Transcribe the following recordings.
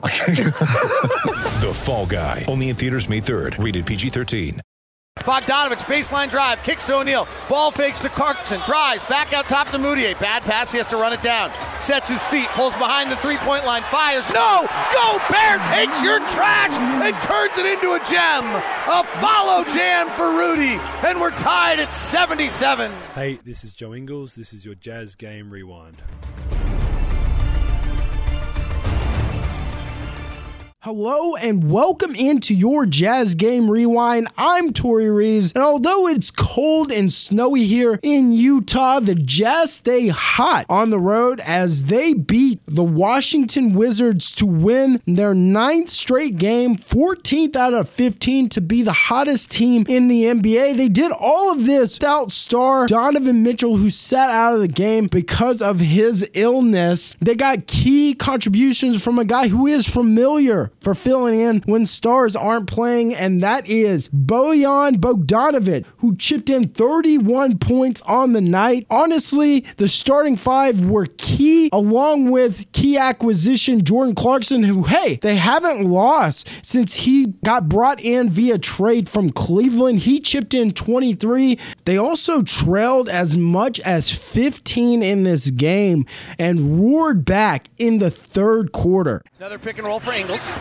The Fall Guy. Only in theaters May 3rd. Rated PG-13. Bogdanovich, baseline drive, kicks to O'Neal. Ball fakes to Clarkson, drives, back out top to Mudiay. Bad pass, he has to run it down. Sets his feet, pulls behind the three point line, fires. No! Go Bear takes your trash and turns it into a gem. A follow jam for Rudy, and we're tied at 77. Hey, this is Joe Ingles. This is your Jazz Game Rewind. Hello and welcome into your Jazz Game Rewind. I'm Tori Reeves, and although it's cold and snowy here in Utah, the Jazz stay hot on the road as they beat the Washington Wizards to win their ninth straight game, 14th out of 15 to be the hottest team in the NBA. They did all of this without star Donovan Mitchell, who sat out of the game because of his illness. They got key contributions from a guy who is familiar for filling in when stars aren't playing, and that is Bojan Bogdanovic, who chipped in 31 points on the night. Honestly, the starting five were key, along with key acquisition Jordan Clarkson, who, hey, they haven't lost since he got brought in via trade from Cleveland. He chipped in 23. They also trailed as much as 15 in this game and roared back in the third quarter. Another pick and roll for Ingles.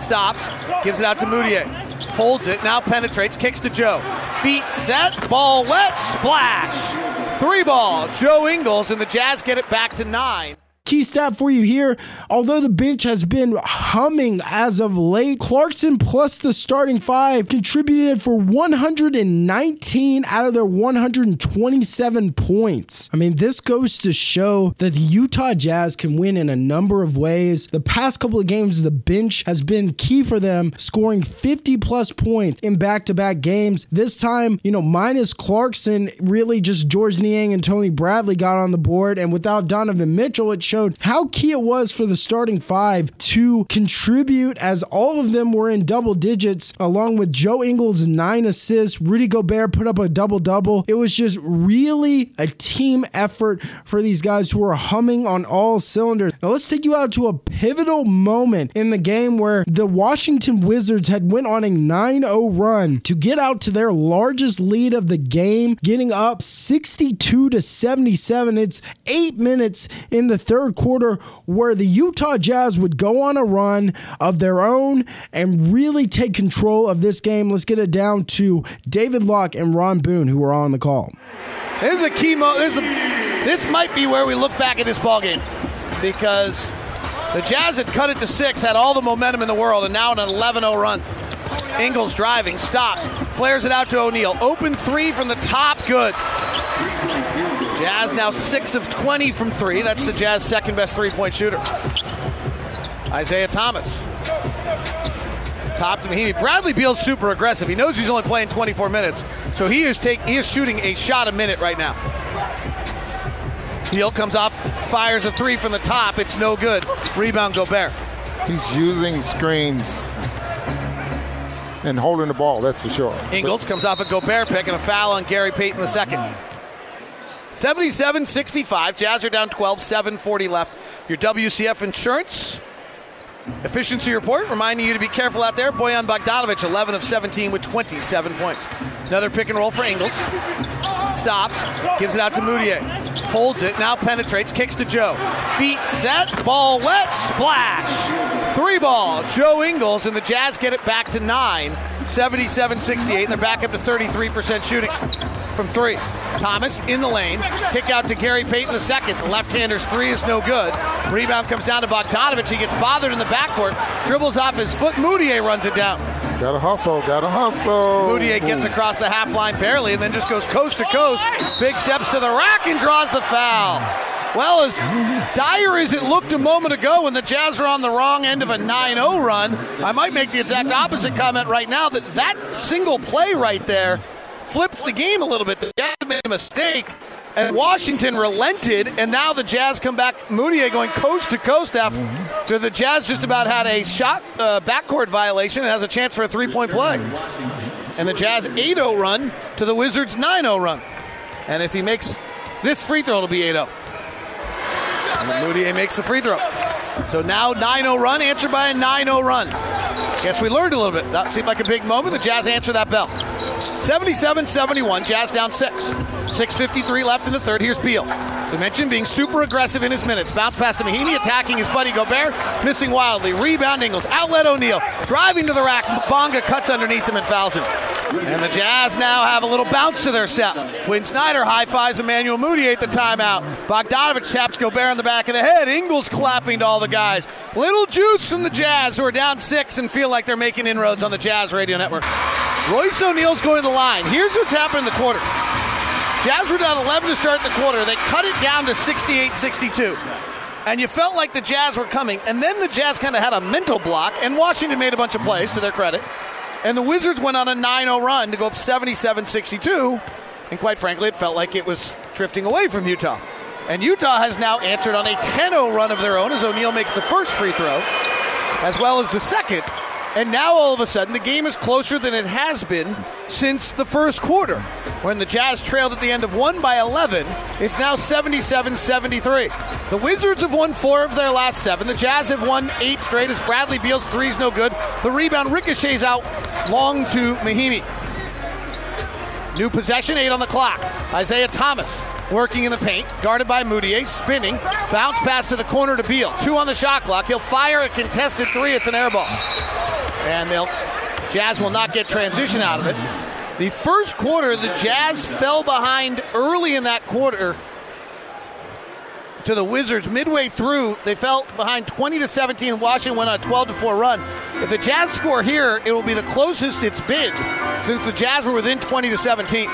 Stops, gives it out to Mudiay. Holds it, now penetrates, kicks to Joe. Feet set, ball wet, splash. Three ball, Joe Ingles, and the Jazz get it back to nine. Key stat for you here. Although the bench has been humming as of late, Clarkson plus the starting five contributed for 119 out of their 127 points. I mean, this goes to show that the Utah Jazz can win in a number of ways. The past couple of games, the bench has been key for them, scoring 50 plus points in back to back games. This time, you know, minus Clarkson, really just George Niang and Tony Bradley got on the board. And without Donovan Mitchell, it showed how key it was for the starting five to contribute as all of them were in double digits, along with Joe Ingles' nine assists. Rudy Gobert put up a double double. It was just really a team effort for these guys who were humming on all cylinders. Now let's take you out to a pivotal moment in the game where the Washington Wizards had went on a 9-0 run to get out to their largest lead of the game, getting up 62 to 77. It's eight minutes in the third quarter where the Utah Jazz would go on a run of their own and really take control of this game. Let's get it down to David Locke and Ron Boone, who are on the call. This is a key moment. This, this might be where we look back at this ball game because the Jazz had cut it to six, had all the momentum in the world, and now an 11-0 run. Ingles driving, stops, flares it out to O'Neal. Open three from the top, good. Jazz now six of 20 from three. That's the Jazz second best three-point shooter. Isaiah Thomas. Top to Mahinmi. Bradley Beal's super aggressive. He knows he's only playing 24 minutes, so he is take he is shooting a shot a minute right now. Beal comes off, fires a three from the top. It's no good. Rebound Gobert. He's using screens and holding the ball, that's for sure. Ingles comes off a Gobert pick and a foul on Gary Payton the second. 77 65. Jazz are down 12, 740 left. Your WCF insurance efficiency report reminding you to be careful out there. Bojan Bogdanovich, 11 of 17 with 27 points. Another pick and roll for Ingles. Stops, gives it out to Mudiay. Holds it, now penetrates, kicks to Joe. Feet set, ball wet, splash. Three ball, Joe Ingles, and the Jazz get it back to nine. 77 68, and they're back up to 33% shooting from three. Thomas in the lane, kick out to Gary Payton the second. The left hander's three is no good. Rebound comes down to Bogdanovich. He gets bothered in the backcourt, dribbles off his foot. Mudiay runs it down. Gotta hustle, gotta hustle. Mudiay gets across the half line barely and then just goes coast to coast. Big steps to the rack and draws the foul. Well, as dire as it looked a moment ago when the Jazz were on the wrong end of a 9 0 run, I might make the exact opposite comment right now that that single play right there flips the game a little bit. The Jazz made a mistake, and Washington relented, and now the Jazz come back. Mudiay going coast to coast after the Jazz just about had a shot uh, backcourt violation and has a chance for a three point play. And the Jazz 8 0 run to the Wizards 9 0 run. And if he makes this free throw, it'll be 8 0. And Mudiay makes the free throw. So now 9 0 run, answered by a 9 0 run. Guess we learned a little bit. That seemed like a big moment. The Jazz answer that bell. 77 71, Jazz down six. 6.53 left in the third. Here's Beal. I mentioned, being super aggressive in his minutes. Bounce pass to Mahinmi, attacking his buddy Gobert, missing wildly. Rebound Ingles, outlet O'Neal, driving to the rack. Bonga cuts underneath him and fouls him. And the Jazz now have a little bounce to their step. Quinn Snyder high fives Emmanuel Mudiay at the timeout. Bogdanovich taps Gobert on the back of the head. Ingles clapping to all the guys. Little juice from the Jazz, who are down six and feel like they're making inroads on the Jazz radio network. Royce O'Neal's going to the line. Here's what's happened in the quarter. Jazz were down 11 to start the quarter. They cut it down to 68 62. And you felt like the Jazz were coming. And then the Jazz kind of had a mental block, and Washington made a bunch of plays to their credit. And the Wizards went on a 9 0 run to go up 77 62. And quite frankly, it felt like it was drifting away from Utah. And Utah has now answered on a 10 0 run of their own as O'Neal makes the first free throw, as well as the second. And now all of a sudden, the game is closer than it has been since the first quarter. When the Jazz trailed at the end of one by 11, it's now 77 73. The Wizards have won four of their last seven. The Jazz have won eight straight as Bradley Beal's three's no good. The rebound ricochets out long to Mahinmi. New possession, eight on the clock. Isaiah Thomas working in the paint, guarded by Mudiay, spinning, bounce pass to the corner to Beal. Two on the shot clock. He'll fire a contested three. It's an air ball. And they'll Jazz will not get transition out of it. The first quarter, the Jazz fell behind early in that quarter to the Wizards. Midway through, they fell behind 20 to 17. Washington went on a 12 to 4 run. If the Jazz score here, it will be the closest it's been since the Jazz were within 20 to 17.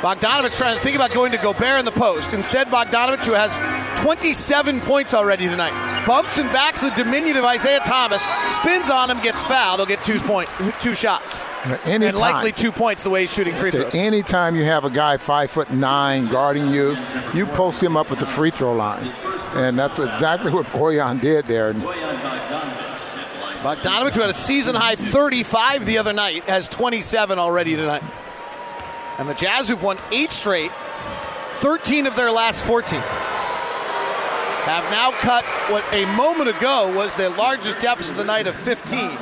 Bogdanovich trying to think about going to Gobert in the post. Instead, Bogdanovich, who has 27 points already tonight, bumps and backs the diminutive Isaiah Thomas, spins on him, gets fouled. He'll get two point, two shots, Anytime. and likely two points the way he's shooting free throws. Anytime you have a guy five foot nine guarding you, you post him up at the free throw line, and that's exactly what Bojan did there. Bogdanovich, who had a season high 35 the other night, has 27 already tonight. And the Jazz, who've won eight straight, 13 of their last 14, have now cut what a moment ago was their largest deficit of the night of 15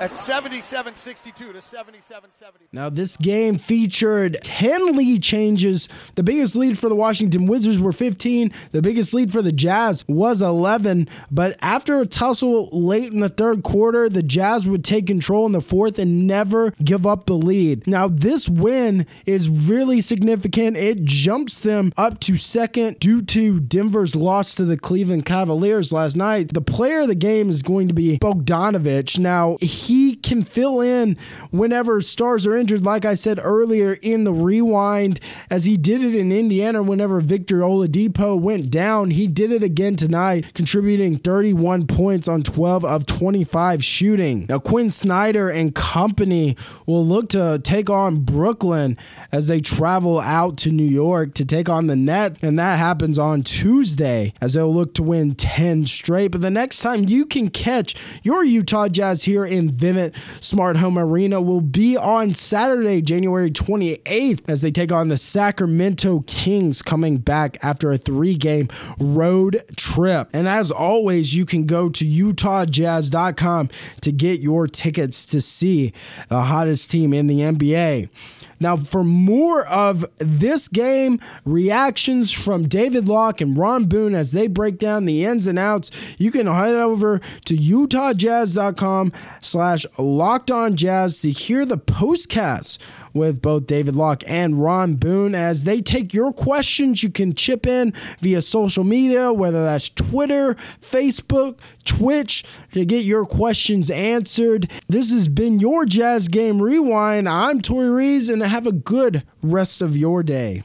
at 77 62 to 77 70. Now, this game featured 10 lead changes. The biggest lead for the Washington Wizards were 15. The biggest lead for the Jazz was 11. But after a tussle late in the third quarter, the Jazz would take control in the fourth and never give up the lead. Now, this win is really significant. It jumps them up to second due to Denver's loss to the Cleveland Cavaliers last night. The player of the game is going to be Bogdanovich. Now, he can fill in whenever stars are injured, like I said earlier in the rewind, as he did it in Indiana whenever Victor Oladipo went down. He did it again tonight, contributing 31 points on 12 of 25 shooting. Now, Quinn Snyder and company will look to take on Brooklyn as they travel out to New York to take on the Net, and that happens on Tuesday as they'll look to win 10 straight. But the next time you can catch your Utah Jazz here in Vivint Smart Home Arena will be on Saturday, January 28th, as they take on the Sacramento Kings coming back after a three game road trip. And as always, you can go to UtahJazz.com to get your tickets to see the hottest team in the NBA. Now, for more of this game, reactions from David Locke and Ron Boone as they break down the ins and outs, you can head over to utahjazz.com slash locked on jazz to hear the postcasts with both David Locke and Ron Boone as they take your questions. You can chip in via social media, whether that's Twitter, Facebook, Twitch, to get your questions answered. This has been your Jazz Game Rewind. I'm Tori Rees, and have a good rest of your day.